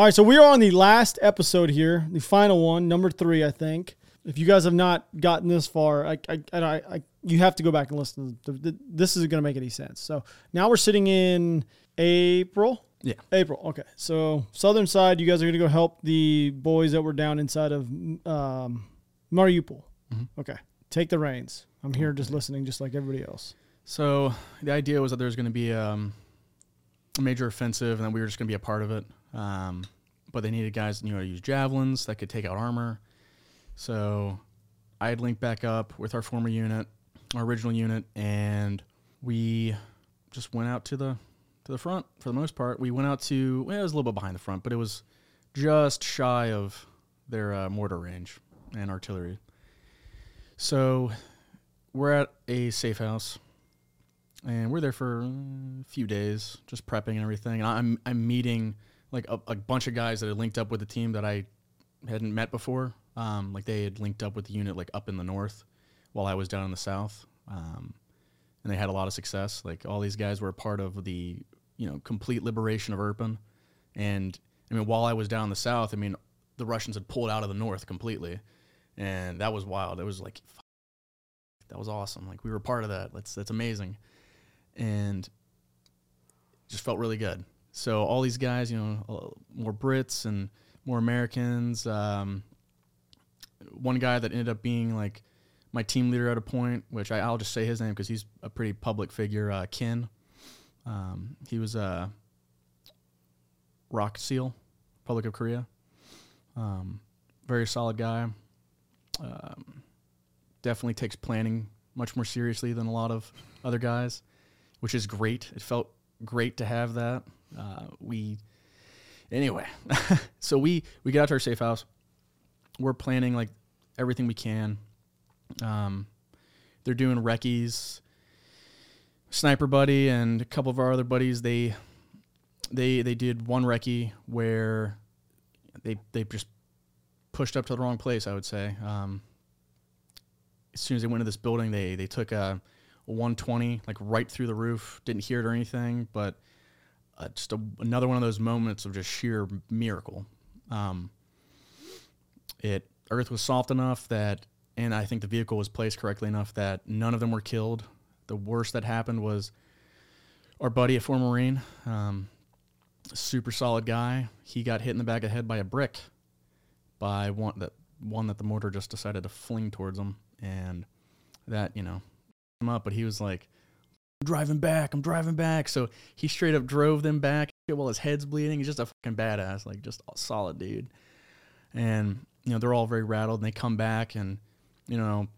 All right, so we are on the last episode here, the final one, number three, I think. If you guys have not gotten this far, I, I, I, I you have to go back and listen. To the, this isn't going to make any sense. So now we're sitting in April. Yeah. April. Okay. So southern side, you guys are going to go help the boys that were down inside of um, Mariupol. Okay. Take the reins. I'm here just listening, just like everybody else. So the idea was that there was going to be um, a major offensive, and that we were just going to be a part of it. Um, but they needed guys, that knew how to use javelins that could take out armor. So I had linked back up with our former unit, our original unit, and we just went out to the to the front for the most part. We went out to well, it was a little bit behind the front, but it was just shy of their uh, mortar range and artillery. So we're at a safe house, and we're there for a few days, just prepping and everything. And I'm I'm meeting like a, a bunch of guys that had linked up with the team that I hadn't met before. Um, like they had linked up with the unit like up in the north, while I was down in the south. Um, and they had a lot of success. Like all these guys were a part of the you know complete liberation of Irpin, and I mean while I was down in the south, I mean the Russians had pulled out of the north completely, and that was wild. It was like that was awesome. Like we were part of that. That's that's amazing, and just felt really good. So all these guys, you know, uh, more Brits and more Americans. Um, one guy that ended up being like my team leader at a point, which I, I'll just say his name because he's a pretty public figure. Uh, Kin. Um, he was a ROK SEAL, Republic of Korea. Um, very solid guy. Um, definitely takes planning much more seriously than a lot of other guys, which is great. It felt great to have that. Uh, we anyway, so we we get out to our safe house. We're planning like everything we can. Um, they're doing recce's. Sniper buddy and a couple of our other buddies they they they did one recce where they they just pushed up to the wrong place. I would say. Um, as soon as they went to this building, they they took a 120 like right through the roof. Didn't hear it or anything, but uh, just a, another one of those moments of just sheer miracle. Um, it Earth was soft enough that, and I think the vehicle was placed correctly enough that none of them were killed. The worst that happened was our buddy, a former Marine, um, super solid guy. He got hit in the back of the head by a brick, by one that one that the mortar just decided to fling towards him, and that you know him up. But he was like, "I'm driving back. I'm driving back." So he straight up drove them back while his head's bleeding. He's just a fucking badass, like just a solid dude. And you know they're all very rattled, and they come back, and you know,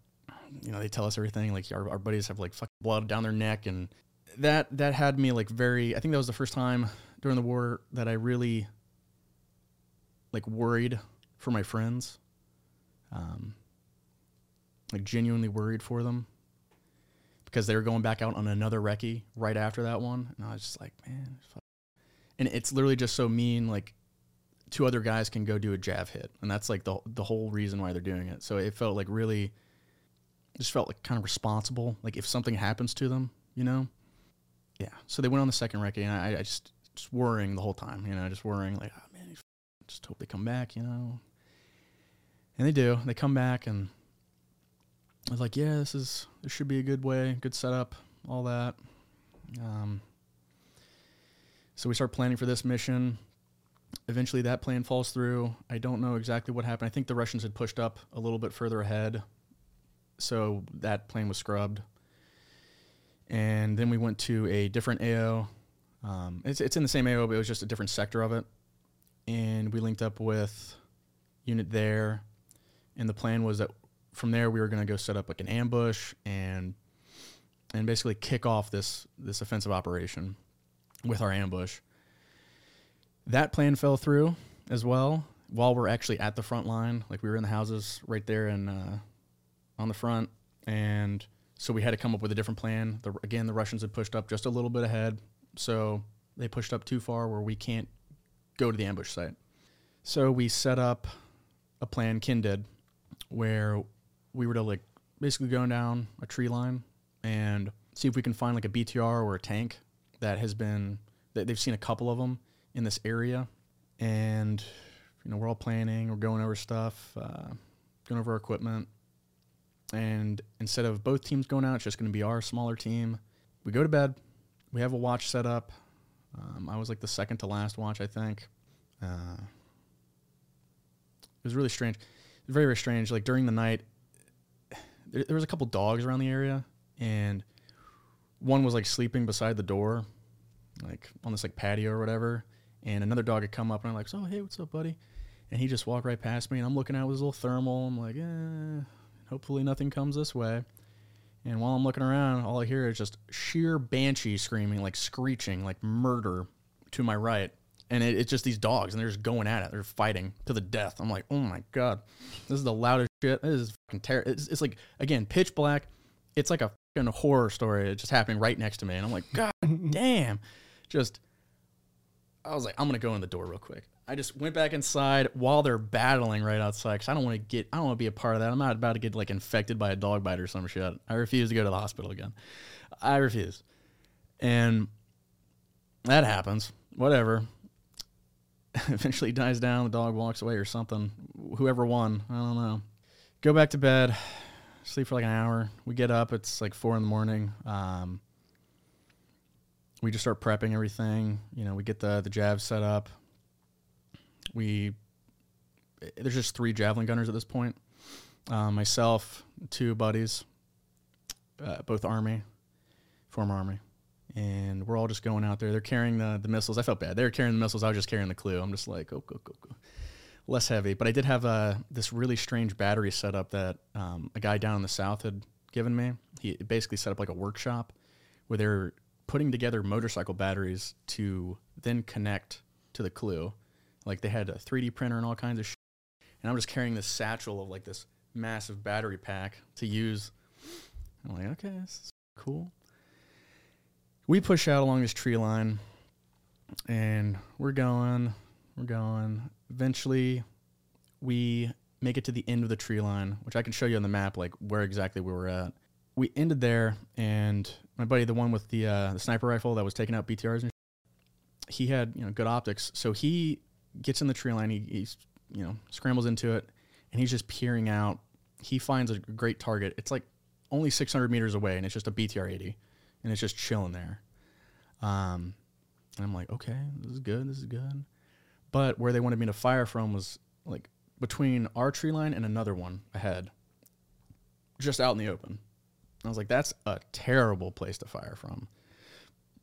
you know they tell us everything. Like our, our buddies have like fucking blood down their neck, and that that had me like very. I think that was the first time during the war that I really like worried for my friends. Um, like genuinely worried for them because they were going back out on another recce right after that one, and I was just like, man, fuck. and it's literally just so mean. Like two other guys can go do a jav hit, and that's like the the whole reason why they're doing it. So it felt like really, just felt like kind of responsible. Like if something happens to them, you know, yeah. So they went on the second recce, and I, I just just worrying the whole time, you know, just worrying like, oh man, just hope they come back, you know. And they do. They come back, and I was like, yeah, this is this should be a good way, good setup, all that. Um, so we start planning for this mission. Eventually, that plan falls through. I don't know exactly what happened. I think the Russians had pushed up a little bit further ahead, so that plane was scrubbed. And then we went to a different AO. Um, it's it's in the same AO, but it was just a different sector of it. And we linked up with unit there, and the plan was that from there we were going to go set up like an ambush and and basically kick off this this offensive operation with our ambush. That plan fell through as well. While we're actually at the front line, like we were in the houses right there and uh, on the front, and so we had to come up with a different plan. The, again, the Russians had pushed up just a little bit ahead, so they pushed up too far where we can't go to the ambush site. So we set up a plan, Kin did, where we were to like basically go down a tree line and see if we can find like a BTR or a tank that has been that they've seen a couple of them in this area and you know we're all planning, we're going over stuff, uh, going over our equipment, and instead of both teams going out, it's just going to be our smaller team. We go to bed. We have a watch set up. Um, I was like the second to last watch, I think. Uh, it was really strange, very very strange. Like during the night, there, there was a couple dogs around the area, and one was like sleeping beside the door, like on this like patio or whatever. And another dog had come up, and I'm like, "So hey, what's up, buddy?" And he just walked right past me, and I'm looking at his little thermal. I'm like, "Eh, hopefully nothing comes this way." And while I'm looking around, all I hear is just sheer banshee screaming, like screeching, like murder to my right. And it, it's just these dogs, and they're just going at it. They're fighting to the death. I'm like, oh my god, this is the loudest shit. This is fucking terrible. It's, it's like again, pitch black. It's like a fucking horror story. It's just happening right next to me, and I'm like, god damn. Just, I was like, I'm gonna go in the door real quick. I just went back inside while they're battling right outside because I don't want to get, I don't want to be a part of that. I'm not about to get like infected by a dog bite or some shit. I refuse to go to the hospital again. I refuse. And that happens. Whatever. Eventually dies down. The dog walks away or something. Whoever won, I don't know. Go back to bed. Sleep for like an hour. We get up. It's like four in the morning. Um, we just start prepping everything. You know, we get the the javs set up we there's just three javelin gunners at this point. Uh, myself, two buddies, uh, both army, former army, and we're all just going out there. They're carrying the the missiles. I felt bad. They were carrying the missiles. I was just carrying the CLU. I'm just like, go go go go, less heavy. But I did have a this really strange battery setup that um, a guy down in the south had given me. He basically set up like a workshop where they're putting together motorcycle batteries to then connect to the CLU like they had a 3D printer and all kinds of shit. And I'm just carrying this satchel of like this massive battery pack to use. I'm like, okay, this is cool. We push out along this tree line and we're going, we're going. Eventually, we make it to the end of the tree line, which I can show you on the map, like where exactly we were at. We ended there, and my buddy, the one with the uh, the sniper rifle that was taking out BTRs, and he had you know good optics, so he gets in the tree line. He, you know scrambles into it, and he's just peering out. He finds a great target. It's like only 600 meters away, and it's just a BTR-80, and it's just chilling there. Um, and I'm like, okay, this is good. This is good. But where they wanted me to fire from was like between our tree line and another one ahead, just out in the open. I was like, that's a terrible place to fire from.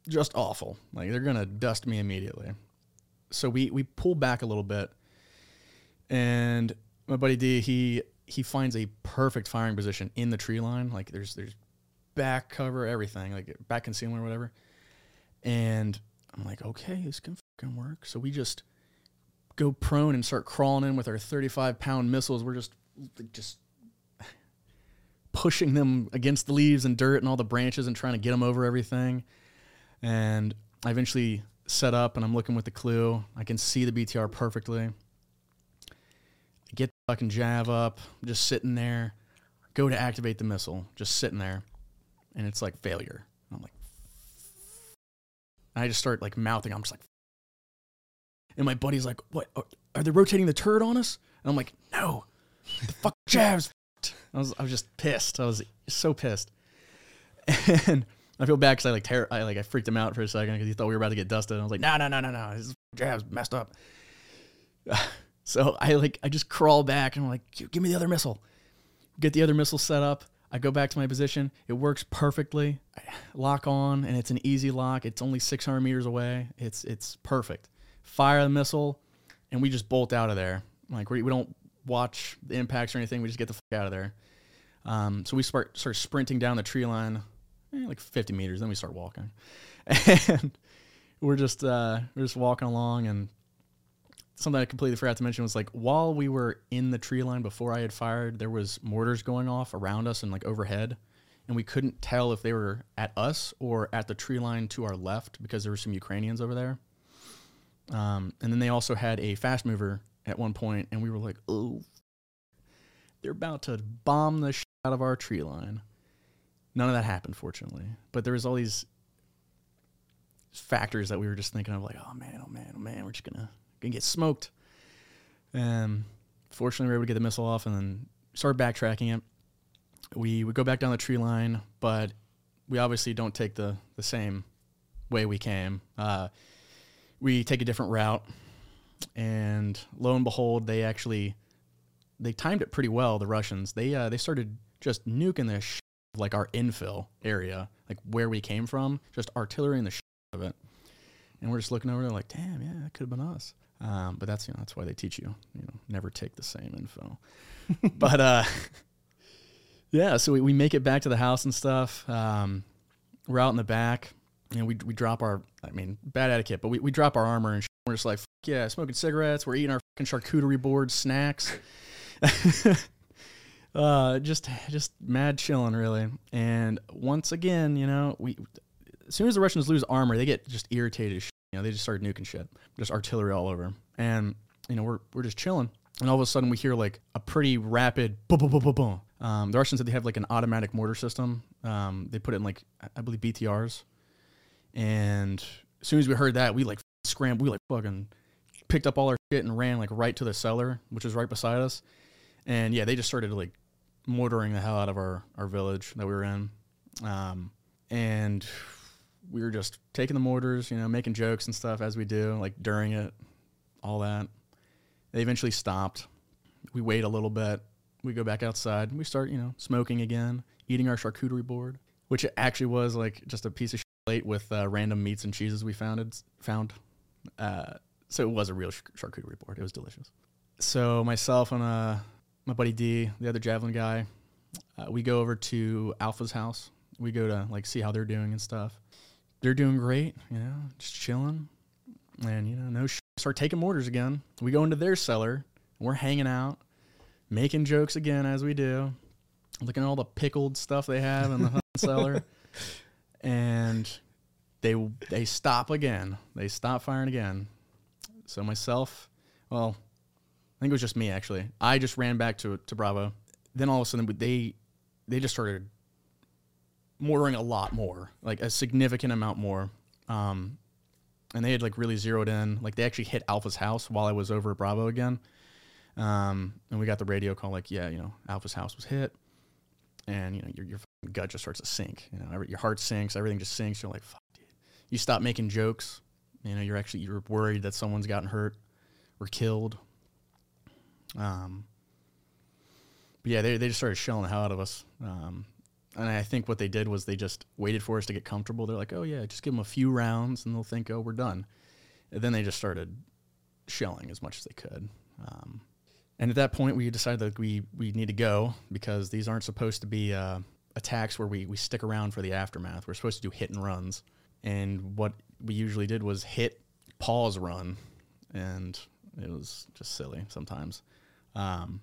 Just awful. Like they're gonna dust me immediately so we we pull back a little bit, and my buddy D he he finds a perfect firing position in the tree line. Like there's there's back cover, everything, like back concealment or whatever. And I'm like, okay, this can fucking work. So we just go prone and start crawling in with our 35 pound missiles. We're just just pushing them against the leaves and dirt and all the branches and trying to get them over everything. And I eventually set up and I'm looking with the CLU. I can see the BTR perfectly. I get the fucking jav up, just sitting there. Go to activate the missile, just sitting there, and it's like failure. I'm like, I just start like mouthing. I'm just like, and my buddy's like, "What? Are they rotating the turret on us?" And I'm like, "No, the fuck javs." I was I was just pissed. I was so pissed, and I feel bad because I like ter- I like I freaked him out for a second because he thought we were about to get dusted. And I was like, no, no, no, no, no, his jav's messed up. so I like I just crawl back and I'm like, give me the other missile. Get the other missile set up. I go back to my position. It works perfectly. I lock on, and it's an easy lock. It's only 600 meters away. It's it's perfect. Fire the missile, and we just bolt out of there. Like we, we don't watch the impacts or anything. We just get the fuck out of there. Um, so we start start sprinting down the tree line eh, like 50 meters. Then we start walking, and we're just uh, we're just walking along. And something I completely forgot to mention was like while we were in the tree line before I had fired, there was mortars going off around us and like overhead, and we couldn't tell if they were at us or at the tree line to our left because there were some Ukrainians over there. Um, and then they also had a fast mover at one point, and we were like, oh, they're about to bomb the shit out of our tree line. None of that happened, fortunately. But there was all these factors that we were just thinking of, like, oh man, oh man, oh man, we're just gonna gonna get smoked. And fortunately, we were able to get the missile off and then start backtracking it. We would go back down the tree line, but we obviously don't take the the same way we came. Uh, we take a different route, and lo and behold, they actually they timed it pretty well. The Russians they uh, they started just nuking the sh- of, like our infil area, like where we came from, just artillery in the sh- of it. And we're just looking over there like, damn, yeah, that could have been us. Um, but that's you know that's why they teach you, you know, never take the same info. but uh, yeah, so we, we make it back to the house and stuff. Um, we're out in the back, and we we drop our, I mean, bad etiquette, but we, we drop our armor and sh- we're just like, yeah, smoking cigarettes. We're eating our fucking charcuterie board snacks. uh, just just mad chilling really. And once again, you know, we as soon as the Russians lose armor, they get just irritated. shit. You know, they just start nuking shit, just artillery all over. And you know, we're we're just chilling, and all of a sudden we hear like a pretty rapid boom, boom, boom, boom, boom. Um, the Russians said they have like an automatic mortar system. Um, they put it in like I believe BTRs, and as soon as we heard that, we like scrambled, we like fucking picked up all our shit and ran like right to the cellar, which was right beside us. And yeah, they just started like mortaring the hell out of our, our village that we were in. Um, and we were just taking the mortars, you know, making jokes and stuff as we do, like during it, all that. They eventually stopped. We wait a little bit. We go back outside. We start, you know, smoking again, eating our charcuterie board, which actually was like just a piece of plate with uh, random meats and cheeses we found. Found. Uh, so it was a real ch- charcuterie board. It was delicious. So myself and uh, my buddy D, the other javelin guy, uh, we go over to Alpha's house. We go to like see how they're doing and stuff. They're doing great, you know, just chilling, and you know, no sh- start taking mortars again. We go into their cellar. We're hanging out, making jokes again as we do, looking at all the pickled stuff they have in the cellar, and they they stop again. They stop firing again. So myself, well, I think it was just me actually. I just ran back to to Bravo. Then all of a sudden they they just started mortaring a lot more, like a significant amount more. Um, and they had like really zeroed in. Like they actually hit Alpha's house while I was over at Bravo again. Um, and we got the radio call like, yeah, you know, Alpha's house was hit, and you know your your gut just starts to sink. You know, every, your heart sinks, everything just sinks. You're like, fuck, dude. You stop making jokes. You know, you're actually you're worried that someone's gotten hurt or killed. Um, but yeah, they they just started shelling the hell out of us. Um, and I think what they did was they just waited for us to get comfortable. They're like, oh yeah, just give them a few rounds, and they'll think, oh, we're done. And then they just started shelling as much as they could. Um, and at that point, we decided that we we need to go because these aren't supposed to be uh, attacks where we we stick around for the aftermath. We're supposed to do hit and runs. And what we usually did was hit, pause, run, and it was just silly sometimes. Um,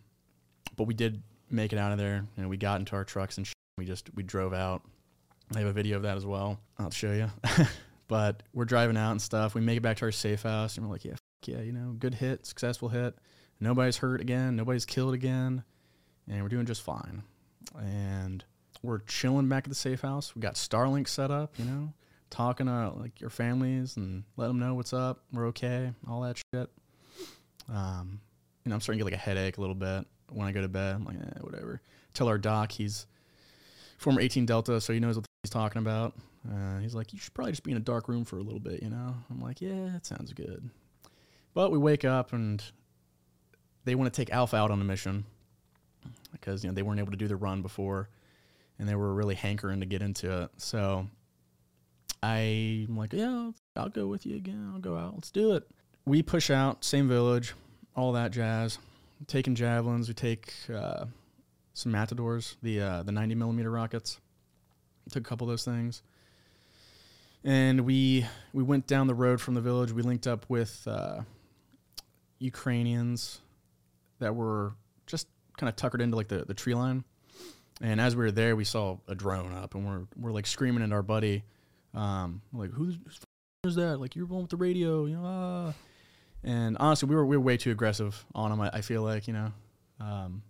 but we did make it out of there, and we got into our trucks and sh- we just we drove out. I have a video of that as well. I'll show you. but we're driving out and stuff. We make it back to our safe house, and we're like, yeah, yeah, you know, good hit, successful hit. Nobody's hurt again. Nobody's killed again, and we're doing just fine. And we're chilling back at the safe house. We got Starlink set up, you know, talking to like your families and let them know what's up. We're okay, all that shit. Um, you know, I'm starting to get like a headache a little bit when I go to bed. I'm like, eh, whatever. Tell our doc he's former 18 Delta, so he knows what he's talking about. Uh, he's like, you should probably just be in a dark room for a little bit, you know? I'm like, yeah, that sounds good. But we wake up and they want to take Alpha out on a mission because, you know, they weren't able to do the run before and they were really hankering to get into it. So I'm like, yeah, I'll go with you again. I'll go out. Let's do it. We push out, same village, all that jazz. Taking javelins, we take uh, some matadors, the uh, the 90 millimeter rockets. Took a couple of those things, and we we went down the road from the village. We linked up with uh, Ukrainians that were just kind of tuckered into like the, the tree line. And as we were there, we saw a drone up, and we're we're like screaming at our buddy, um, like who's who's that? Like you're one with the radio, you know. Ah. And honestly, we were we were way too aggressive on him. I, I feel like you know, um,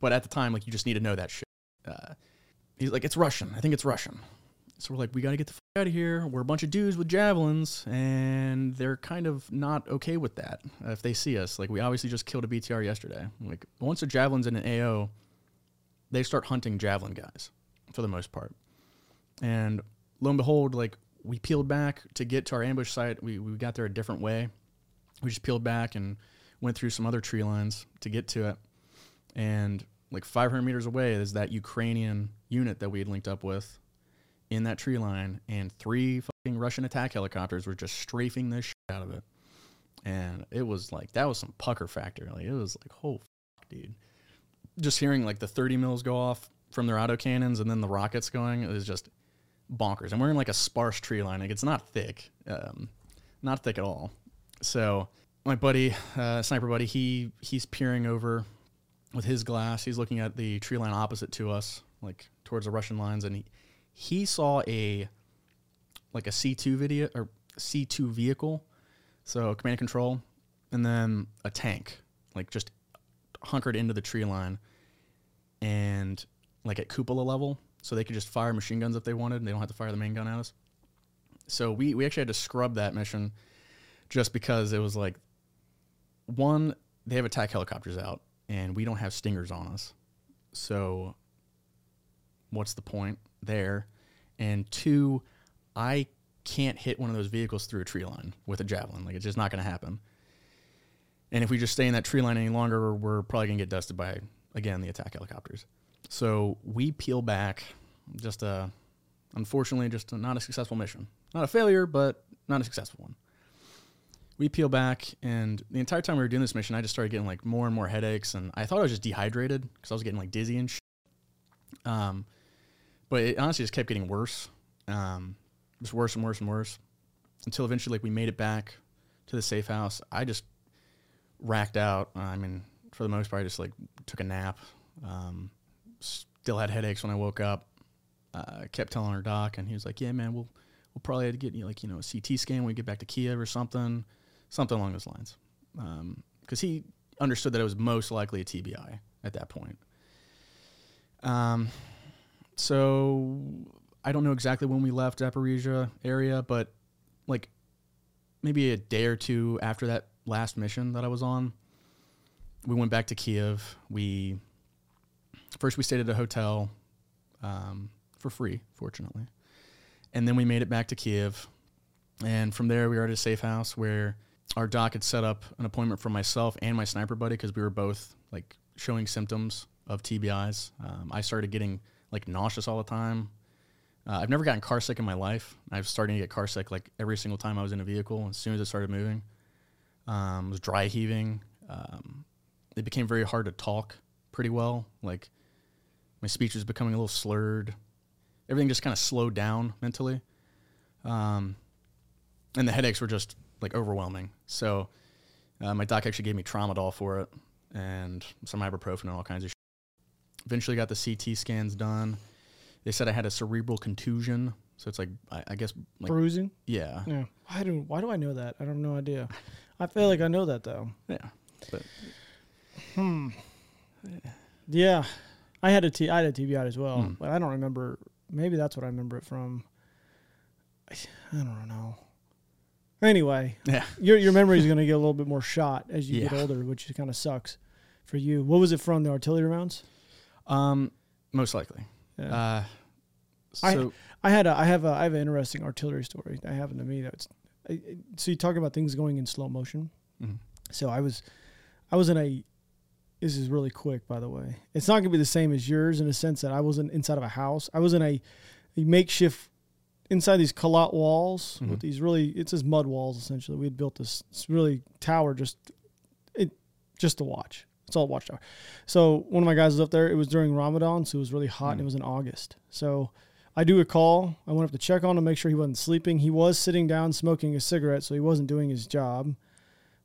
but at the time, like you just need to know that shit. Uh, he's like, it's Russian. I think it's Russian. So we're like, we got to get the fuck out of here. We're a bunch of dudes with javelins, and they're kind of not okay with that uh, if they see us. Like, we obviously just killed a BTR yesterday. Like, once a javelin's in an AO, they start hunting javelin guys for the most part. And lo and behold, like, we peeled back to get to our ambush site. We, we got there a different way. We just peeled back and went through some other tree lines to get to it. And like 500 meters away is that Ukrainian unit that we had linked up with in that tree line, and three fucking Russian attack helicopters were just strafing the shit out of it. And it was like that was some pucker factor. Like it was like, oh, fuck, dude. Just hearing like the 30 mils go off from their auto cannons and then the rockets going, it was just bonkers. And we're in like a sparse tree line. Like it's not thick, um, not thick at all. So my buddy, uh, sniper buddy, he he's peering over with his glass. He's looking at the tree line opposite to us, like towards the Russian lines, and he he saw a like a C two video or C two vehicle, so command and control, and then a tank, like just hunkered into the tree line, and like at cupola level, so they could just fire machine guns if they wanted, and they don't have to fire the main gun at us. So we we actually had to scrub that mission, just because it was like, one they have attack helicopters out, and we don't have stingers on us, so what's the point there? And two, I can't hit one of those vehicles through a tree line with a javelin. Like it's just not going to happen. And if we just stay in that tree line any longer, we're probably going to get dusted by again the attack helicopters. So we peel back. Just a, unfortunately, just a, not a successful mission. Not a failure, but not a successful one. We peel back, and the entire time we were doing this mission, I just started getting like more and more headaches, and I thought I was just dehydrated because I was getting like dizzy and shit. Um, but it honestly just kept getting worse, um, just worse and worse and worse, until eventually like we made it back to the safe house. I just racked out. I mean, for the most part, I just like took a nap. Um, still had headaches when I woke up. Uh, kept telling our doc, and he was like, "Yeah, man, we'll we'll probably have to get you like you know a CT scan when we get back to Kiev or something, something along those lines." Because um, he understood that it was most likely a TBI at that point. Um, so I don't know exactly when we left Zaporizhia area, but like maybe a day or two after that last mission that I was on, we went back to Kiev. We first we stayed at a hotel um, for free, fortunately, and then we made it back to Kiev. And from there, we were at a safe house where our doc had set up an appointment for myself and my sniper buddy because we were both like showing symptoms of TBIs. Um, I started getting like nauseous all the time. Uh, I've never gotten car sick in my life. I was starting to get car sick like every single time I was in a vehicle. As soon as it started moving, um, was dry heaving. Um, it became very hard to talk pretty well. Like my speech was becoming a little slurred. Everything just kind of slowed down mentally. Um, and the headaches were just like overwhelming. So uh, my doc actually gave me tramadol for it and some ibuprofen and all kinds of Eventually got the CT scans done. They said I had a cerebral contusion. So it's like I, I guess like Bruising. yeah. Yeah. Why do Why do I know that? I have no idea. I feel like I know that though. Yeah. But Hmm. Yeah, I had a T. I had a TBI as well, Hmm. but I don't remember. Maybe that's what I remember it from. I I don't know. Anyway, yeah. your your memory is going to get a little bit more shot as you get older, which kind of sucks for you. What was it from? The artillery rounds? Um most likely. Yeah. Uh so I had a I have a I have an interesting artillery story that happened to me. That's I, I- so you talk about things going in slow motion. mhm. So I was I was in a this is really quick by the way. It's not going to be the same as yours in a sense that I wasn't inside of a house. I was in a, a makeshift inside these qalat walls with Mhm. these really it's just mud walls essentially. We had built this, this really tower just it just to watch. It's all watchtower. So one of my guys was up there. It was during Ramadan, so it was really hot and it Mm. was in August. So I do a call. I went up to check on him, make sure he wasn't sleeping. He was sitting down smoking a cigarette, so he wasn't doing his job.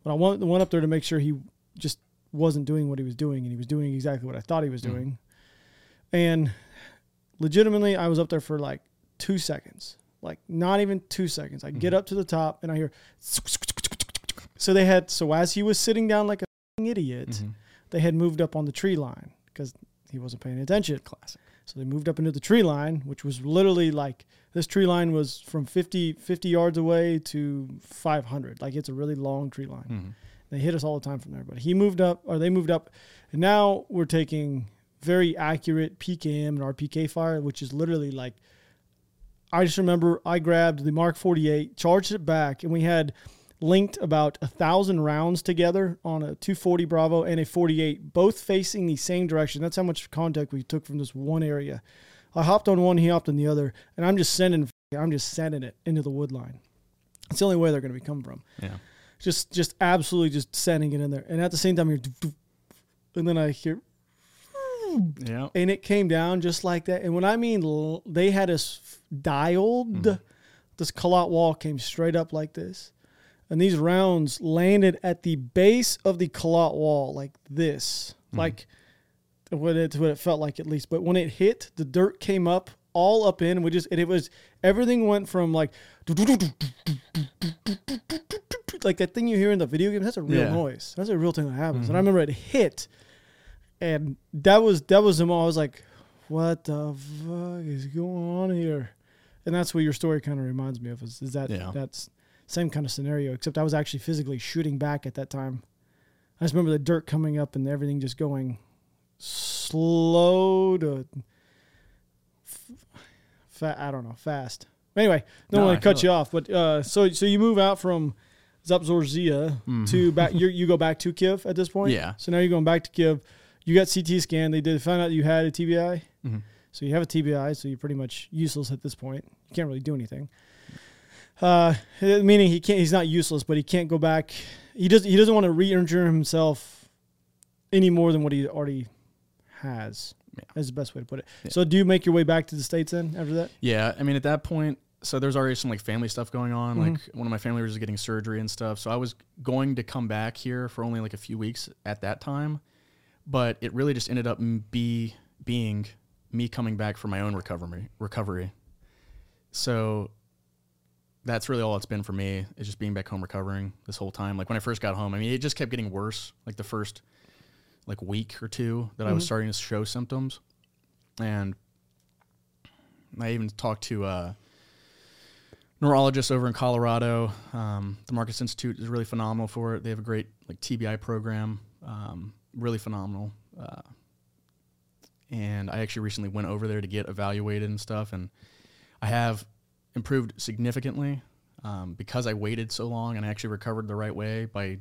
But I went, went up there to make sure he just wasn't doing what he was doing, and he was doing exactly what I thought he was Mm. doing. And legitimately, I was up there for like two seconds, like not even two seconds. I get Mhm. up to the top and I hear. So they had so as he was sitting down like a idiot, Mhm. They had moved up on the tree line because he wasn't paying attention. classic. So they moved up into the tree line, which was literally like this tree line was from 50, 50 yards away to 500. Like it's a really long tree line. Mhm. They hit us all the time from there. But he moved up, or they moved up, and now we're taking very accurate PKM and RPK fire, which is literally like. I just remember I grabbed the Mark 48, charged it back, and we had linked about a thousand rounds together on a 240 Bravo and a 48, both facing the same direction. That's how much contact we took from this one area. I hopped on one, he hopped on the other, and I'm just sending, I'm just sending it into the wood line. It's the only way they're going to be coming from Yeah. just just absolutely just sending it in there. And at the same time, you're, and then I hear, Yeah. and it came down just like that. And when I mean they had us dialed, mm. this Qalat wall came straight up like this, and these rounds landed at the base of the Qalat wall like this, hmm. like what it what it felt like at least. But when it hit, the dirt came up all up in. We just and it was everything went from like like that thing you hear in the video games. That's a real Yeah. noise. That's a real thing that happens. And I mm-hmm. remember it hit, and that was that was the moment I was like, "What the fuck is going on here?" And that's what your story kind of reminds me of. Is, is that Yeah. that's same kind of scenario, except I was actually physically shooting back at that time. I just remember the dirt coming up and everything just going slow to fa- I don't know, fast. Anyway, don't No, want to cut you off, but uh, so so you move out from Zaporizhia to back. You you go back to Kiev at this point. Mm-hmm. Yeah. So now you're going back to Kiev. You got CT scan. They did find out you had a TBI. Mhm. So you have a TBI. So you're pretty much useless at this point. You can't really do anything. Uh, meaning he can't. He's not useless, but he can't go back. He does. He doesn't want to re-injure himself any more than what he already has. Yeah. That's the best way to put it. Yeah. So do you make your way back to the states then after that? Yeah, I mean at that point, so there's already some like family stuff going on. Mhm. Like one of my family members is getting surgery and stuff. So I was going to come back here for only like a few weeks at that time, but it really just ended up be being me coming back for my own recovery. Recovery. So that's really all it's been for me is just being back home recovering this whole time. Like when I first got home, I mean it just kept getting worse. Like the first like week or two that I was Mhm. starting to show symptoms, and I even talked to uh, neurologists over in Colorado. Um, the Marcus Institute is really phenomenal for it. They have a great like TBI program, um, really phenomenal. Uh, and I actually recently went over there to get evaluated and stuff, and I have improved significantly um, because I waited so long and I actually recovered the right way by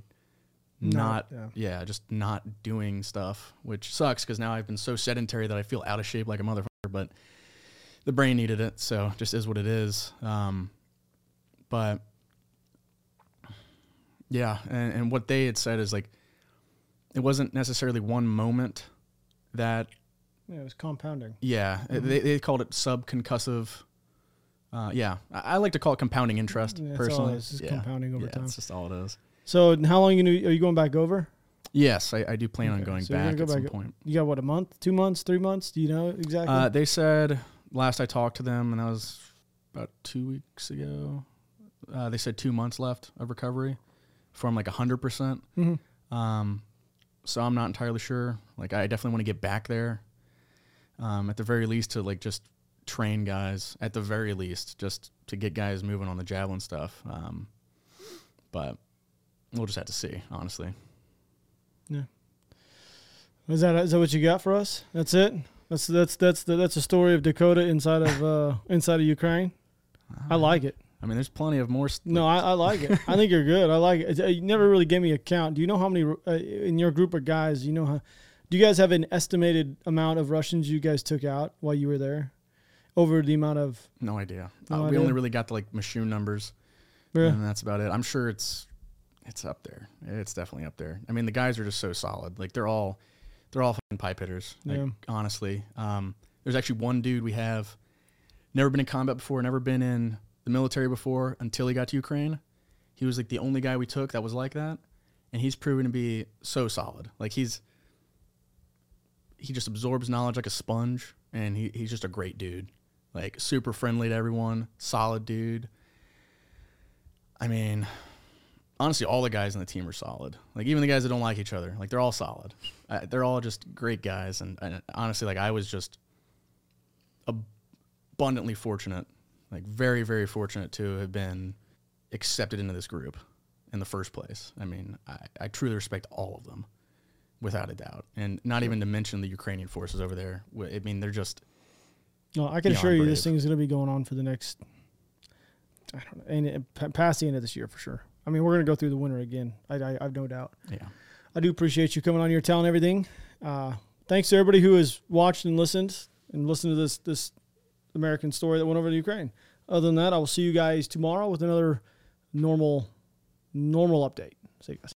not, yeah. yeah. just not doing stuff, which sucks because now I've been so sedentary that I feel out of shape like a motherfucker. But the brain needed it, so just is what it is. Um, but yeah, and, and what they had said is like it wasn't necessarily one moment that Yeah, it was compounding. yeah Mhm. they, they called it subconcussive. Uh, yeah, I, I like to call it compounding interest Yeah, that's all it personally. is, just yeah. compounding over yeah, time. That's just all it is. So how long you gonna, are you going back over? Yes, I, I do plan on going so back go at some point. You got what a month, two months, three months? Do you know exactly? Uh, they said last I talked to them, and that was about two weeks ago. Uh, they said two months left of recovery from like hundred percent. Mhm. Um, so I'm not entirely sure. Like I definitely want to get back there. Um, at the very least to like just train guys. At the very least, just to get guys moving on the javelin stuff. Um, but we'll just have to see, honestly. Yeah. Is that is that what you got for us? That's it. That's that's that's the, that's a story of Dakota inside of uh, inside of Ukraine. I like it. I mean, there's plenty of more. St- No, I, I like it. I think you're good. I like it. Uh, You never really gave me a count. Do you know how many uh, in your group of guys? You know how? Do you guys have an estimated amount of Russians you guys took out while you were there? Over the amount of No idea. No uh, we only really got the like machine numbers, Yeah. and that's about it. I'm sure it's it's up there. It's definitely up there. I mean, the guys are just so solid. Like they're all they're all fucking pipe hitters. Like, Yeah. honestly, um, there's actually one dude we have never been in combat before, never been in the military before until he got to Ukraine. He was like the only guy we took that was like that, and he's proven to be so solid. Like he's he just absorbs knowledge like a sponge, and he, he's just a great dude. Like super friendly to everyone, solid dude. I mean, honestly, all the guys in the team are solid. Like even the guys that don't like each other, like they're all solid. Uh, they're all just great guys, and, and honestly, like I was just abundantly fortunate, like very, very fortunate to have been accepted into this group in the first place. I mean, I, I truly respect all of them, without a doubt, and not even to mention the Ukrainian forces over there. I mean, they're just No, I can assure you this brave. thing is going to be going on for the next, I don't know, and it, past the end of this year for sure. I mean, we're going to go through the winter again. I, I, I have no doubt. yeah. I do appreciate you coming on here telling everything. Uh, thanks to everybody who has watched and listened and listened to this this American story that went over to Ukraine. Other than that, I will see you guys tomorrow with another normal normal update. See you guys.